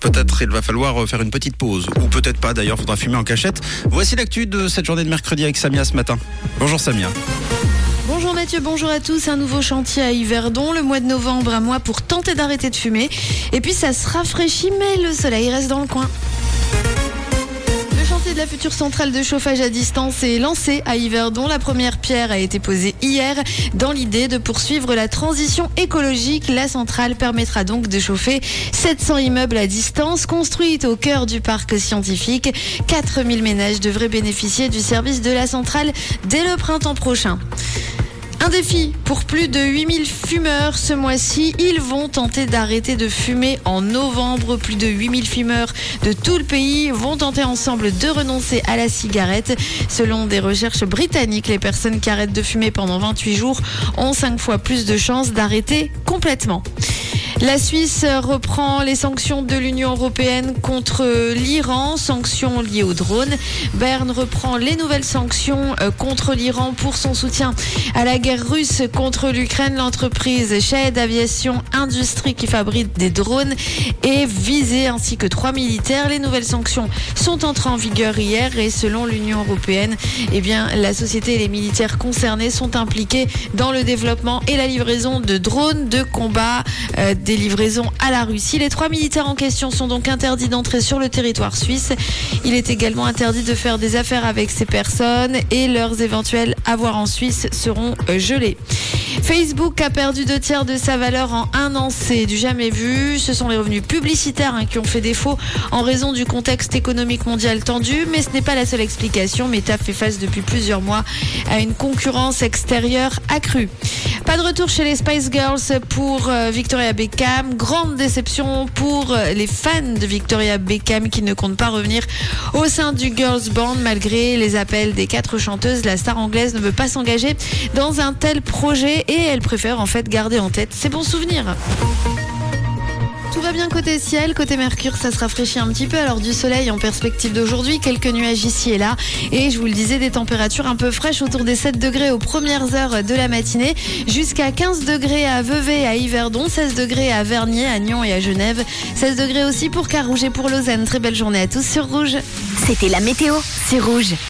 peut-être il va falloir faire une petite pause. Ou peut-être pas d'ailleurs, faudra fumer en cachette. Voici l'actu de cette journée de mercredi avec Samia ce matin. Bonjour Samia. Bonjour Mathieu, bonjour à tous. Un nouveau chantier à Yverdon, le mois de novembre, un mois pour tenter d'arrêter de fumer. Et puis ça se rafraîchit, mais le soleil reste dans le coin. De la future centrale de chauffage à distance est lancé à Yverdon. La première pierre a été posée hier dans l'idée de poursuivre la transition écologique. La centrale permettra donc de chauffer 700 immeubles à distance construits au cœur du parc scientifique. 4000 ménages devraient bénéficier du service de la centrale dès le printemps prochain. Un défi pour plus de 8000 fumeurs ce mois-ci. Ils vont tenter d'arrêter de fumer en novembre. Plus de 8000 fumeurs de tout le pays vont tenter ensemble de renoncer à la cigarette. Selon des recherches britanniques, les personnes qui arrêtent de fumer pendant 28 jours ont 5 fois plus de chances d'arrêter complètement. La Suisse reprend les sanctions de l'Union européenne contre l'Iran, sanctions liées aux drones. Berne reprend les nouvelles sanctions euh, contre l'Iran pour son soutien à la guerre russe contre l'Ukraine. L'entreprise Shahed Aviation Industrie qui fabrique des drones est visée ainsi que trois militaires. Les nouvelles sanctions sont entrées en vigueur hier et selon l'Union européenne, eh bien, la société et les militaires concernés sont impliqués dans le développement et la livraison de drones de combat. Euh, livraisons à la Russie. Les trois militaires en question sont donc interdits d'entrer sur le territoire suisse. Il est également interdit de faire des affaires avec ces personnes et leurs éventuels avoirs en Suisse seront euh, gelés. Facebook a perdu deux tiers de sa valeur en un an, c'est du jamais vu. Ce sont les revenus publicitaires hein, qui ont fait défaut en raison du contexte économique mondial tendu, mais ce n'est pas la seule explication. Meta fait face depuis plusieurs mois à une concurrence extérieure accrue. Pas de retour chez les Spice Girls pour euh, Victoria Beckham. Grande déception pour euh, les fans de Victoria Beckham qui ne comptent pas revenir au sein du Girls Band malgré les appels des quatre chanteuses. La star anglaise ne veut pas s'engager dans un tel projet et elle préfère en fait garder en tête ses bons souvenirs. Tout va bien côté ciel, côté Mercure, ça se rafraîchit un petit peu. Alors du soleil en perspective d'aujourd'hui, quelques nuages ici et là. Et je vous le disais, des températures un peu fraîches autour des 7 degrés aux premières heures de la matinée, jusqu'à 15 degrés à Vevey, à Yverdon, 16 degrés à Vernier, à Nyon et à Genève, 16 degrés aussi pour Carouge et pour Lausanne. Très belle journée à tous sur Rouge. C'était la météo, c'est Rouge.